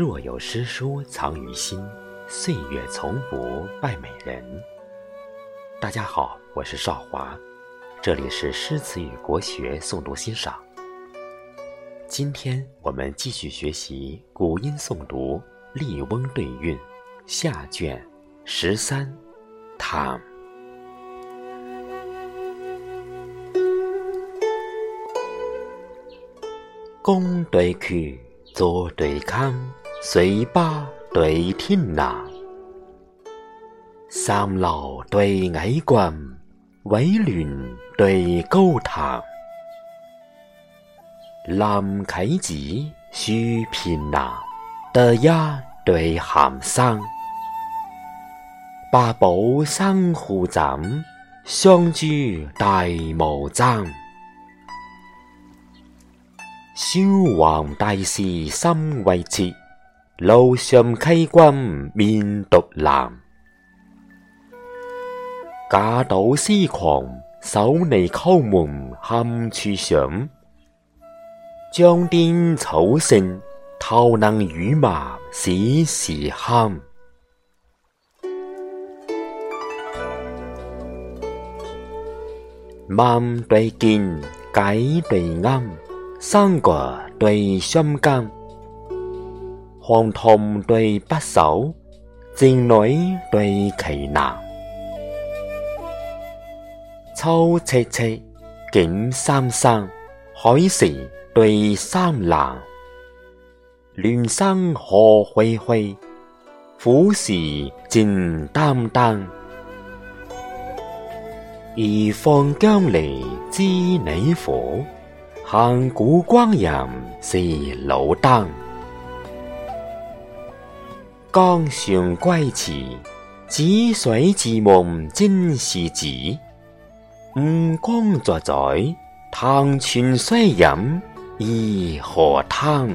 若有诗书藏于心，岁月从不败美人。大家好，我是少华，这里是诗词与国学诵读欣赏。今天我们继续学习古音诵读《笠翁对韵》下卷十三，唐。公对曲，坐对康，岁把对天南。三老对矮冠，威伦对高堂。南开济，须平南，德雅对寒桑。八宝三虎藏，相聚戴帽章。小王大事心为切，路上溪君面独蓝。家道私狂，守泥叩门喊处响。江边草盛，涛能羽马时时喊。万对见，计对啱，三国对相间。黄铜对不朽，正女对奇男。秋凄凄，景三生，海时。对三郎，乱生何恢恢，虎时尽担当。一方江离知你府，函谷关人是老登。江上归池，紫水自梦真是子。五光在在，唐泉水饮。亦何汤。